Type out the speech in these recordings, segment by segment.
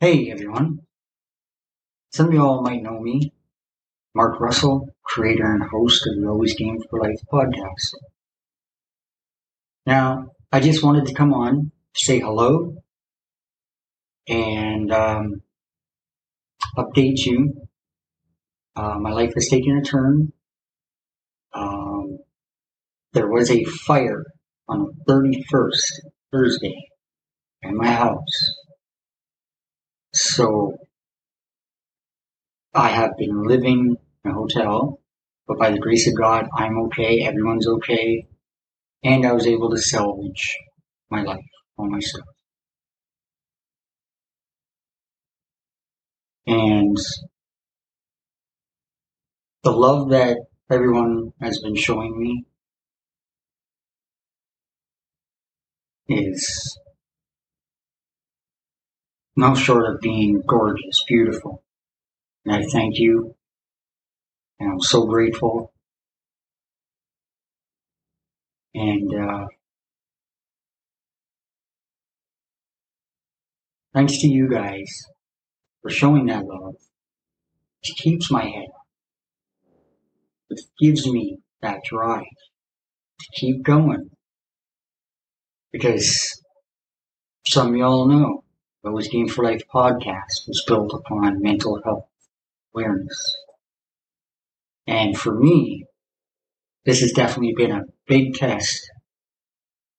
Hey everyone. Some of y'all might know me. Mark Russell, creator and host of the Always Game for Life podcast. Now, I just wanted to come on, say hello, and um, update you. Uh, my life has taken a turn. Um, there was a fire on the 31st, Thursday, in my house. So I have been living in a hotel, but by the grace of God, I'm okay. Everyone's okay. And I was able to salvage my life on myself. And the love that everyone has been showing me is no short of being gorgeous, beautiful. And I thank you. And I'm so grateful. And uh, thanks to you guys for showing that love. It keeps my head up. It gives me that drive to keep going. Because some y'all know Always Game for Life podcast was built upon mental health awareness. And for me, this has definitely been a big test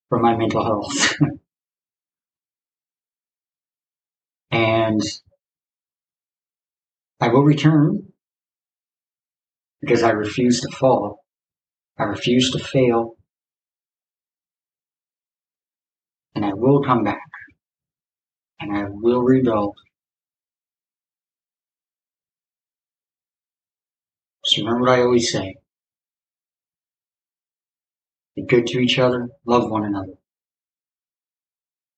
for my mental health. and I will return because I refuse to fall. I refuse to fail. And I will come back and I will rebuild. So remember what I always say. Be good to each other, love one another.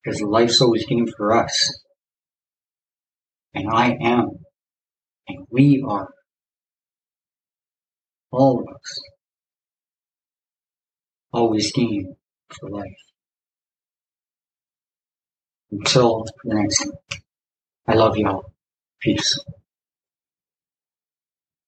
Because life's always game for us. And I am. And we are. All of us. Always game for life. Until the next time. I love y'all. Peace.